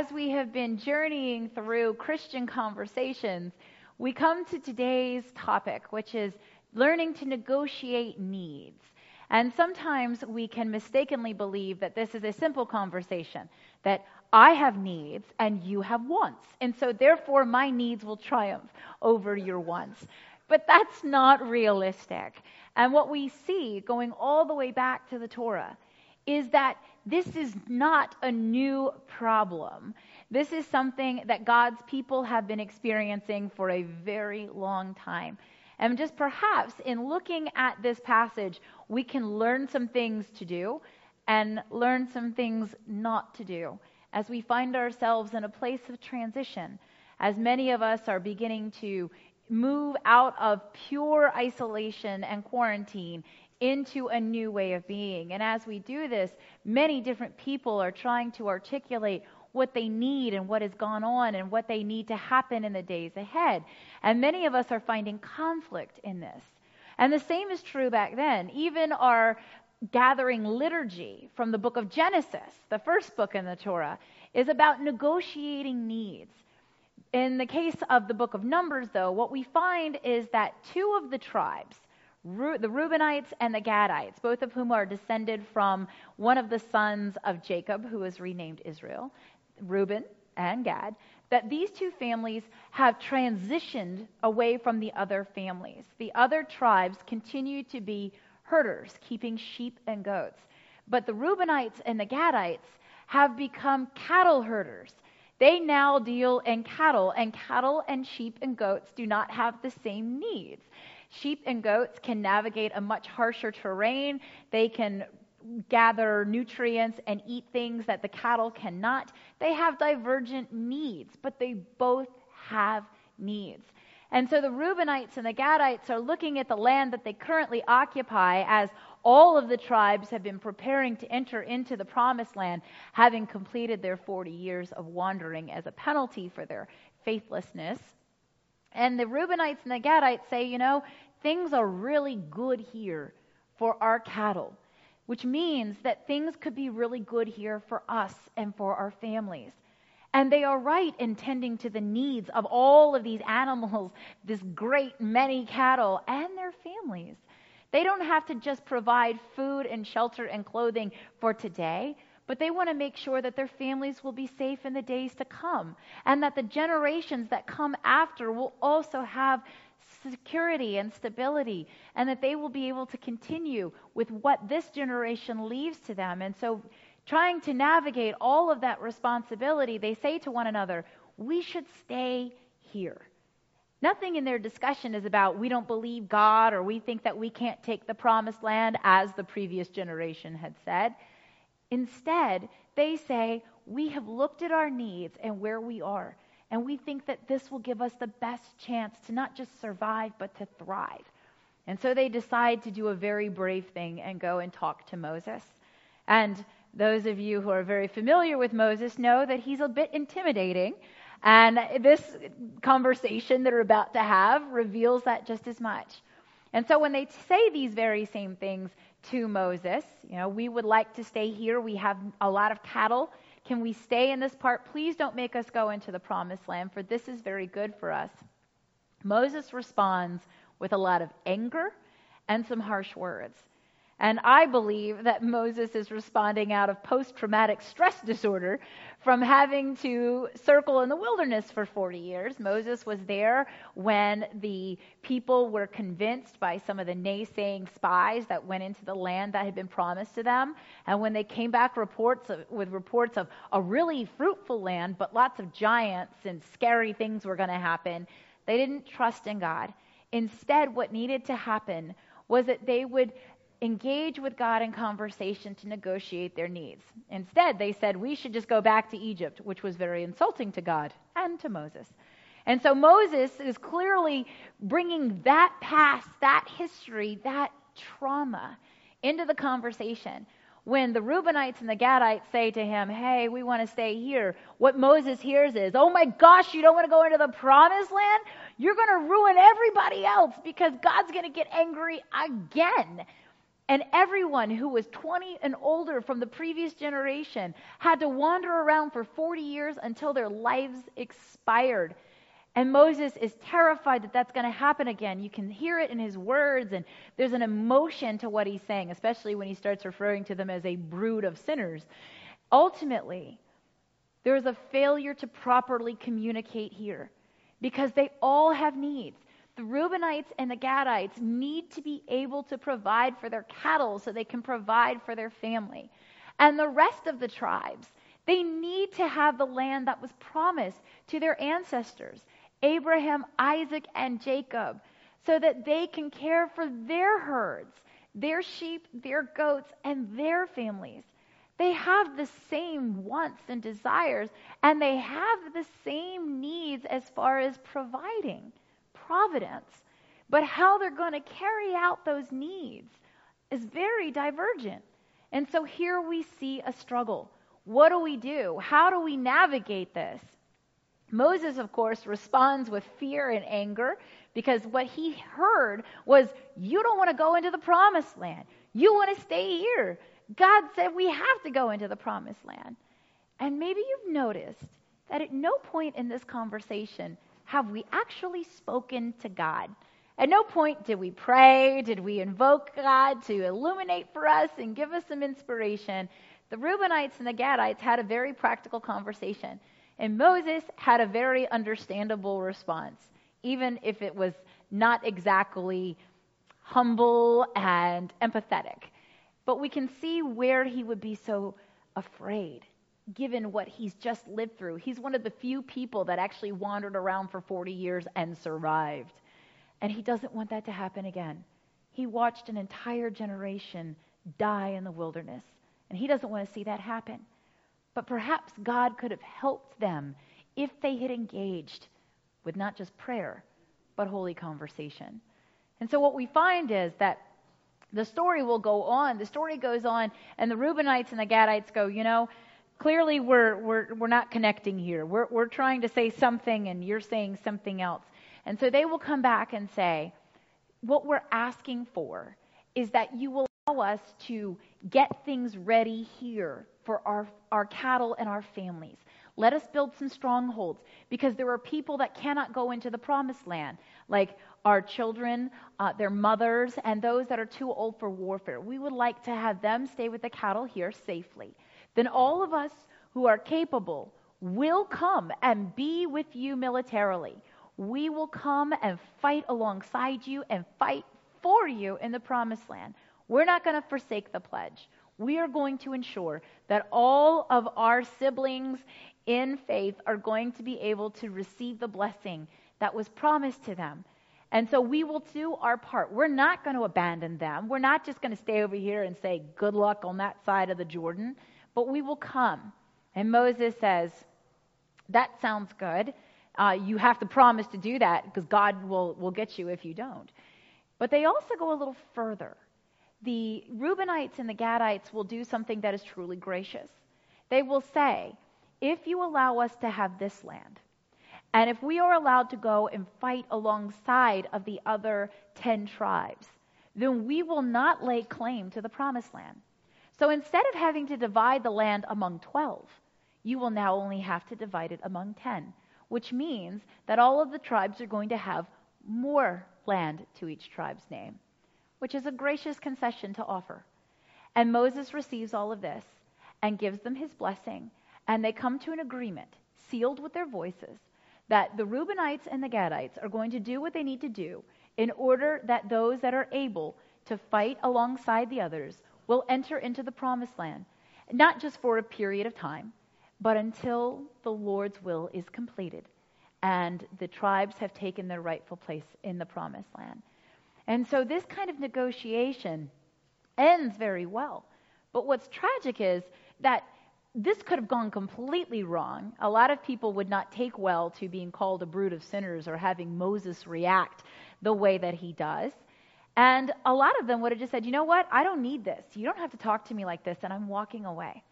As we have been journeying through Christian conversations, we come to today's topic, which is learning to negotiate needs. And sometimes we can mistakenly believe that this is a simple conversation, that I have needs and you have wants. And so, therefore, my needs will triumph over your wants. But that's not realistic. And what we see going all the way back to the Torah is that this is not a new problem. This is something that God's people have been experiencing for a very long time. And just perhaps in looking at this passage, we can learn some things to do and learn some things not to do as we find ourselves in a place of transition, as many of us are beginning to move out of pure isolation and quarantine into a new way of being. And as we do this, many different people are trying to articulate what they need and what has gone on and what they need to happen in the days ahead. And many of us are finding conflict in this. And the same is true back then. Even our gathering liturgy from the book of Genesis, the first book in the Torah, is about negotiating needs. In the case of the book of Numbers, though, what we find is that two of the tribes, the Reubenites and the Gadites, both of whom are descended from one of the sons of Jacob, who was renamed Israel, Reuben and Gad, that these two families have transitioned away from the other families. The other tribes continue to be herders, keeping sheep and goats. But the Reubenites and the Gadites have become cattle herders. They now deal in cattle, and cattle and sheep and goats do not have the same needs. Sheep and goats can navigate a much harsher terrain. They can gather nutrients and eat things that the cattle cannot. They have divergent needs, but they both have needs. And so the Reubenites and the Gadites are looking at the land that they currently occupy as all of the tribes have been preparing to enter into the promised land, having completed their 40 years of wandering as a penalty for their faithlessness. And the Reubenites and the Gadites say, you know, things are really good here for our cattle, which means that things could be really good here for us and for our families. And they are right in tending to the needs of all of these animals, this great many cattle, and their families. They don't have to just provide food and shelter and clothing for today, but they want to make sure that their families will be safe in the days to come and that the generations that come after will also have security and stability and that they will be able to continue with what this generation leaves to them. And so, trying to navigate all of that responsibility, they say to one another, We should stay here. Nothing in their discussion is about we don't believe God or we think that we can't take the promised land, as the previous generation had said. Instead, they say, We have looked at our needs and where we are, and we think that this will give us the best chance to not just survive, but to thrive. And so they decide to do a very brave thing and go and talk to Moses. And those of you who are very familiar with Moses know that he's a bit intimidating. And this conversation that we're about to have reveals that just as much. And so when they say these very same things, to Moses. You know, we would like to stay here. We have a lot of cattle. Can we stay in this part? Please don't make us go into the promised land, for this is very good for us. Moses responds with a lot of anger and some harsh words. And I believe that Moses is responding out of post traumatic stress disorder from having to circle in the wilderness for 40 years. Moses was there when the people were convinced by some of the naysaying spies that went into the land that had been promised to them. And when they came back reports of, with reports of a really fruitful land, but lots of giants and scary things were going to happen, they didn't trust in God. Instead, what needed to happen was that they would engage with God in conversation to negotiate their needs. Instead, they said we should just go back to Egypt, which was very insulting to God and to Moses. And so Moses is clearly bringing that past, that history, that trauma into the conversation. When the Reubenites and the Gadites say to him, Hey, we want to stay here, what Moses hears is, Oh my gosh, you don't want to go into the promised land? You're going to ruin everybody else because God's going to get angry again. And everyone who was 20 and older from the previous generation had to wander around for 40 years until their lives expired. And Moses is terrified that that's going to happen again. You can hear it in his words, and there's an emotion to what he's saying, especially when he starts referring to them as a brood of sinners. Ultimately, there is a failure to properly communicate here because they all have needs. The Reubenites and the Gadites need to be able to provide for their cattle so they can provide for their family. And the rest of the tribes, they need to have the land that was promised to their ancestors, Abraham, Isaac, and Jacob, so that they can care for their herds, their sheep, their goats, and their families. They have the same wants and desires, and they have the same needs as far as providing providence. But how they're going to carry out those needs is very divergent. And so here we see a struggle. What do we do? How do we navigate this? Moses, of course, responds with fear and anger because what he heard was, You don't want to go into the promised land. You want to stay here. God said we have to go into the promised land. And maybe you've noticed that at no point in this conversation have we actually spoken to God? At no point did we pray, did we invoke God to illuminate for us and give us some inspiration. The Reubenites and the Gadites had a very practical conversation, and Moses had a very understandable response, even if it was not exactly humble and empathetic. But we can see where he would be so afraid given what he's just lived through. He's one of the few people that actually wandered around for 40 years and survived. And he doesn't want that to happen again. He watched an entire generation die in the wilderness, and he doesn't want to see that happen. But perhaps God could have helped them if they had engaged with not just prayer, but holy conversation. And so what we find is that the story will go on. The story goes on, and the Reubenites and the Gadites go, you know, clearly we're, we're, we're not connecting here. We're, we're trying to say something and you're saying something else. And so they will come back and say, What we're asking for is that you will allow us to get things ready here for our, our cattle and our families. Let us build some strongholds because there are people that cannot go into the promised land, like our children, uh, their mothers, and those that are too old for warfare. We would like to have them stay with the cattle here safely then all of us who are capable will come and be with you militarily. We will come and fight alongside you and fight for you in the promised land. We're not going to forsake the pledge. We are going to ensure that all of our siblings in faith are going to be able to receive the blessing that was promised to them. And so we will do our part. We're not going to abandon them. We're not just going to stay over here and say, good luck on that side of the Jordan but we will come. And Moses says, That sounds good. Uh, you have to promise to do that because God will, will get you if you don't. But they also go a little further. The Reubenites and the Gadites will do something that is truly gracious. They will say, If you allow us to have this land, and if we are allowed to go and fight alongside of the other 10 tribes, then we will not lay claim to the promised land. So instead of having to divide the land among 12, you will now only have to divide it among 10, which means that all of the tribes are going to have more land to each tribe's name, which is a gracious concession to offer. And Moses receives all of this and gives them his blessing, and they come to an agreement, sealed with their voices, that the Reubenites and the Gadites are going to do what they need to do in order that those that are able to fight alongside the others will enter into the promised land, not just for a period of time, but until the Lord's will is completed and the tribes have taken their rightful place in the promised land. And so, this kind of negotiation ends very well. But what's tragic is that this could have gone completely wrong. A lot of people would not take well to being called a brood of sinners or having Moses react the way that he does. And a lot of them would have just said, you know what? I don't need this. You don't have to talk to me like this, and I'm walking away.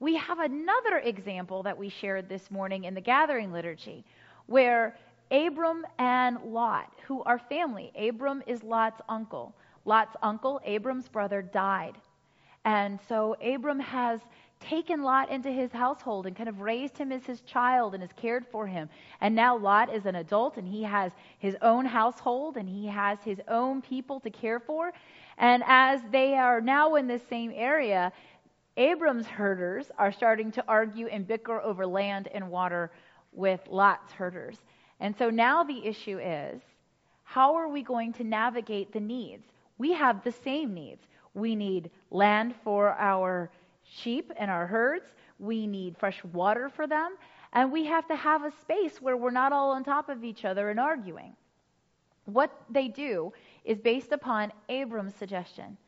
We have another example that we shared this morning in the gathering liturgy where Abram and Lot, who are family, Abram is Lot's uncle. Lot's uncle, Abram's brother, died. And so Abram has taken Lot into his household and kind of raised him as his child and has cared for him. And now Lot is an adult and he has his own household and he has his own people to care for. And as they are now in this same area, Abram's herders are starting to argue and bicker over land and water with Lot's herders. And so now the issue is how are we going to navigate the needs? We have the same needs. We need land for our sheep and our herds. We need fresh water for them. And we have to have a space where we're not all on top of each other and arguing. What they do is based upon Abram's suggestion.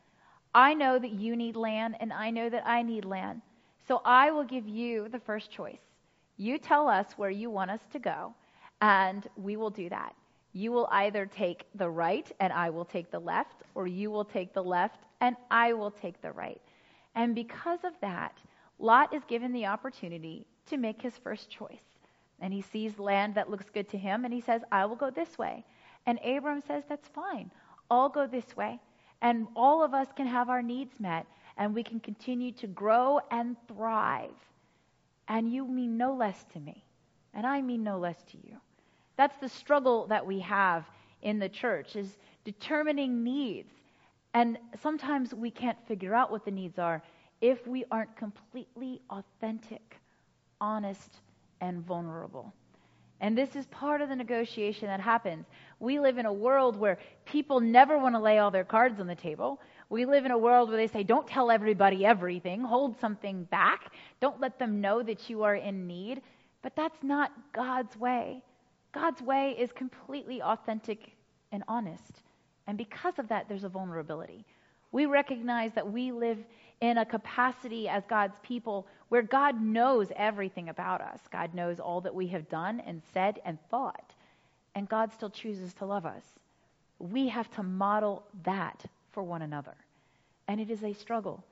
I know that you need land, and I know that I need land. So I will give you the first choice. You tell us where you want us to go, and we will do that. You will either take the right, and I will take the left, or you will take the left, and I will take the right. And because of that, Lot is given the opportunity to make his first choice. And he sees land that looks good to him, and he says, I will go this way. And Abram says, That's fine. I'll go this way. And all of us can have our needs met, and we can continue to grow and thrive. And you mean no less to me, and I mean no less to you. That's the struggle that we have in the church is determining needs and sometimes we can't figure out what the needs are if we aren't completely authentic, honest, and vulnerable. And this is part of the negotiation that happens. We live in a world where people never want to lay all their cards on the table. We live in a world where they say, don't tell everybody everything, hold something back, don't let them know that you are in need. But that's not God's way. God's way is completely authentic and honest. And because of that, there's a vulnerability. We recognize that we live in a capacity as God's people where God knows everything about us. God knows all that we have done and said and thought. And God still chooses to love us. We have to model that for one another. And it is a struggle.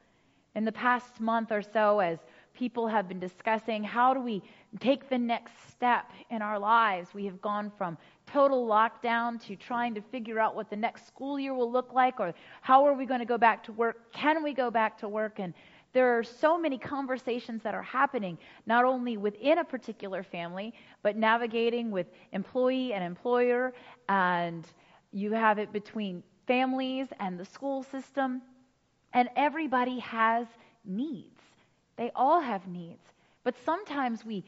In the past month or so, as people have been discussing how do we take the next step in our lives, we have gone from total lockdown to trying to figure out what the next school year will look like or how are we going to go back to work? Can we go back to work? And there are so many conversations that are happening, not only within a particular family, but navigating with employee and employer. And you have it between families and the school system. And everybody has needs. They all have needs. But sometimes we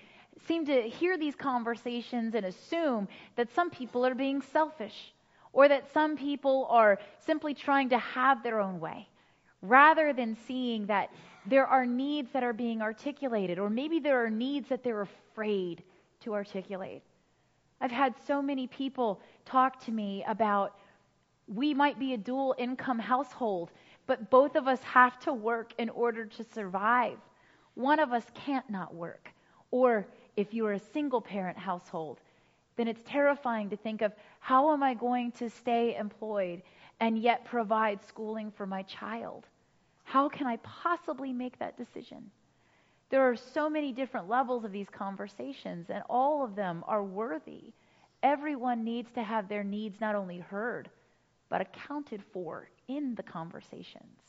seem to hear these conversations and assume that some people are being selfish or that some people are simply trying to have their own way rather than seeing that there are needs that are being articulated or maybe there are needs that they're afraid to articulate. I've had so many people talk to me about we might be a dual income household, but both of us have to work in order to survive. One of us can't not work. Or if you're a single parent household, then it's terrifying to think of how am I going to stay employed and yet provide schooling for my child? How can I possibly make that decision? There are so many different levels of these conversations, and all of them are worthy. Everyone needs to have their needs not only heard, but accounted for in the conversations.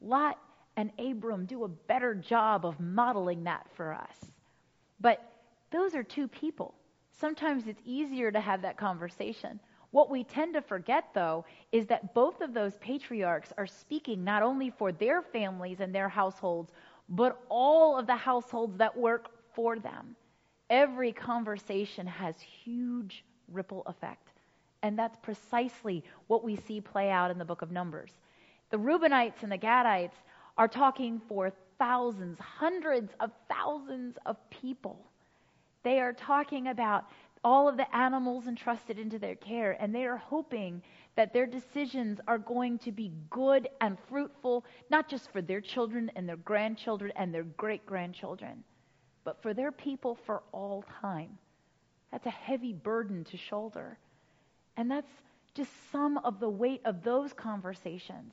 Lot and Abram do a better job of modeling that for us. But those are two people. Sometimes it's easier to have that conversation. What we tend to forget, though, is that both of those patriarchs are speaking not only for their families and their households, but all of the households that work for them. Every conversation has huge ripple effect. And that's precisely what we see play out in the book of Numbers. The Reubenites and the Gadites are talking for thousands, hundreds of thousands of people. They are talking about all of the animals entrusted into their care, and they are hoping that their decisions are going to be good and fruitful, not just for their children and their grandchildren and their great grandchildren, but for their people for all time. That's a heavy burden to shoulder. And that's just some of the weight of those conversations.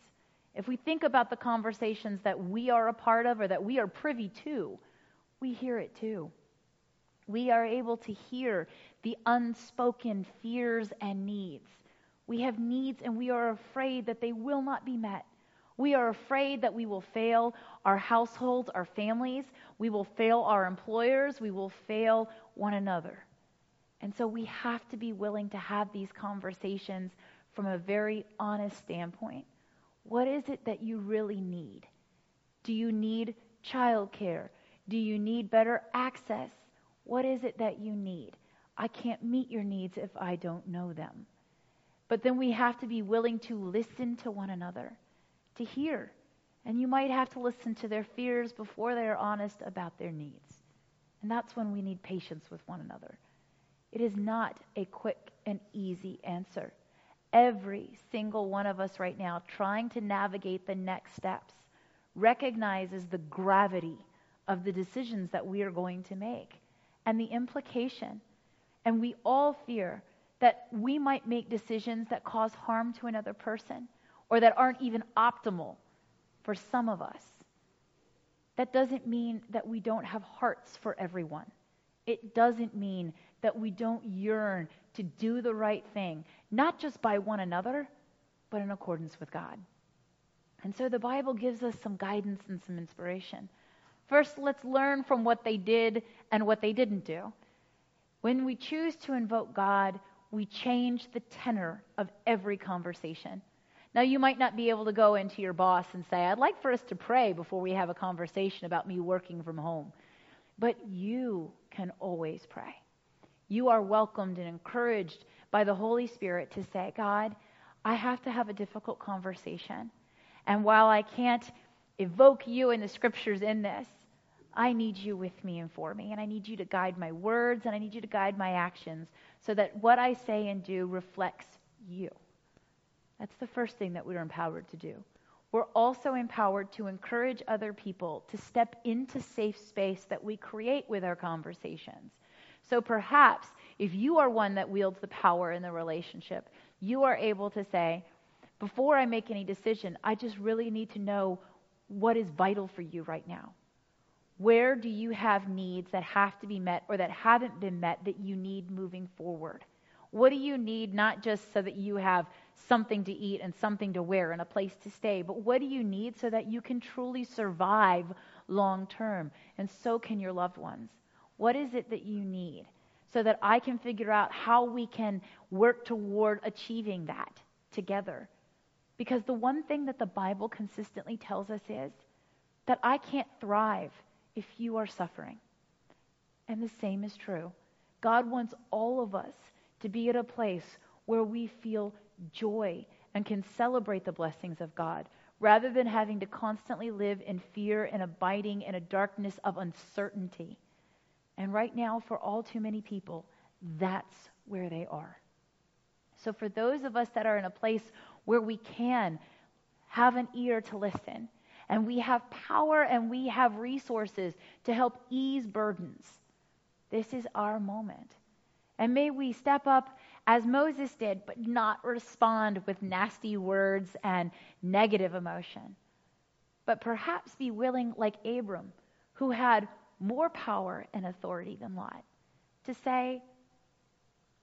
If we think about the conversations that we are a part of or that we are privy to, we hear it too. We are able to hear the unspoken fears and needs. We have needs and we are afraid that they will not be met. We are afraid that we will fail our households, our families. We will fail our employers. We will fail one another. And so we have to be willing to have these conversations from a very honest standpoint. What is it that you really need? Do you need childcare? Do you need better access? What is it that you need? I can't meet your needs if I don't know them. But then we have to be willing to listen to one another, to hear. And you might have to listen to their fears before they are honest about their needs. And that's when we need patience with one another. It is not a quick and easy answer. Every single one of us right now trying to navigate the next steps recognizes the gravity of the decisions that we are going to make and the implication. And we all fear that we might make decisions that cause harm to another person or that aren't even optimal for some of us. That doesn't mean that we don't have hearts for everyone. It doesn't mean that we don't yearn to do the right thing, not just by one another, but in accordance with God. And so the Bible gives us some guidance and some inspiration. First, let's learn from what they did and what they didn't do. When we choose to invoke God, we change the tenor of every conversation. Now, you might not be able to go into your boss and say, I'd like for us to pray before we have a conversation about me working from home. But you can always pray you are welcomed and encouraged by the Holy Spirit to say, God, I have to have a difficult conversation. And while I can't evoke you in the scriptures in this, I need you with me and for me. And I need you to guide my words and I need you to guide my actions so that what I say and do reflects you. That's the first thing that we're empowered to do. We're also empowered to encourage other people to step into safe space that we create with our conversations. So perhaps if you are one that wields the power in the relationship, you are able to say, before I make any decision, I just really need to know what is vital for you right now. Where do you have needs that have to be met or that haven't been met that you need moving forward? What do you need not just so that you have something to eat and something to wear and a place to stay, but what do you need so that you can truly survive long term? And so can your loved ones. What is it that you need? So that I can figure out how we can work toward achieving that together. Because the one thing that the Bible consistently tells us is that I can't thrive if you are suffering. And the same is true. God wants all of us to be at a place where we feel joy and can celebrate the blessings of God rather than having to constantly live in fear and abiding in a darkness of uncertainty. And right now, for all too many people, that's where they are. So, for those of us that are in a place where we can have an ear to listen, and we have power and we have resources to help ease burdens, this is our moment. And may we step up as Moses did, but not respond with nasty words and negative emotion. But perhaps be willing, like Abram, who had more power and authority than Lot, to say,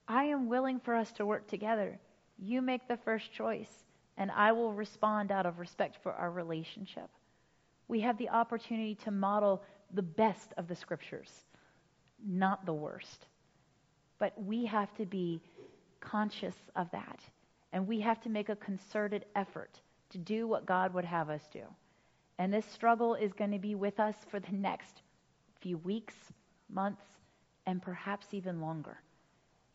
I am willing for us to work together. You make the first choice, and I will respond out of respect for our relationship. We have the opportunity to model the best of the scriptures, not the worst. But we have to be conscious of that, and we have to make a concerted effort to do what God would have us do. And this struggle is going to be with us for the next few weeks, months, and perhaps even longer.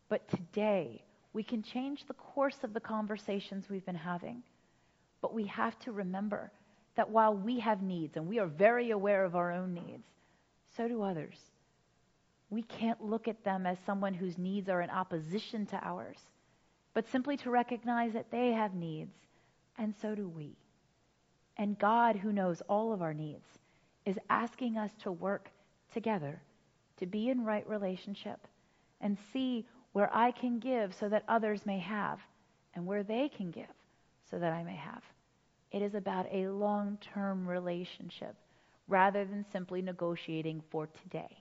But today, we can change the course of the conversations we've been having. But we have to remember that while we have needs, and we are very aware of our own needs, so do others. we can't look at them as someone whose needs are in opposition to ours, but simply to recognize that they have needs, and so do we. And God, who knows all of our needs, is asking us to work together to be in right relationship and see where I can give so that others may have, and where they can give so that I may have. It is about a long term relationship rather than simply negotiating for today.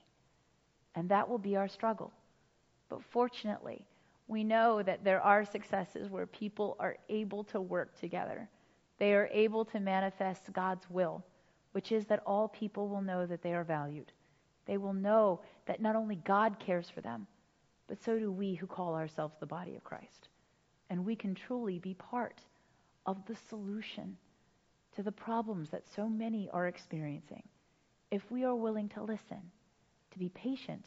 And that will be our struggle. But fortunately, we know that there are successes where people are able to work together. They are able to manifest God's will, which is that all people will know that they are valued. They will know that not only God cares for them, but so do we who call ourselves the body of Christ. And we can truly be part of the solution to the problems that so many are experiencing if we are willing to listen, to be patient,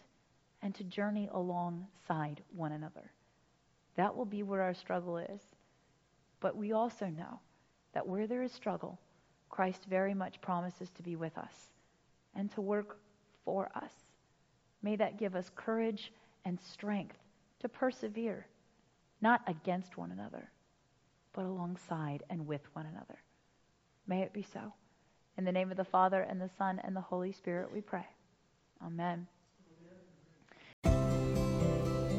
and to journey alongside one another. That will be where our struggle is. But we also know that where there is struggle, Christ very much promises to be with us and to work for us. May that give us courage and strength to persevere, not against one another, but alongside and with one another. May it be so. In the name of the Father, and the Son, and the Holy Spirit, we pray. Amen.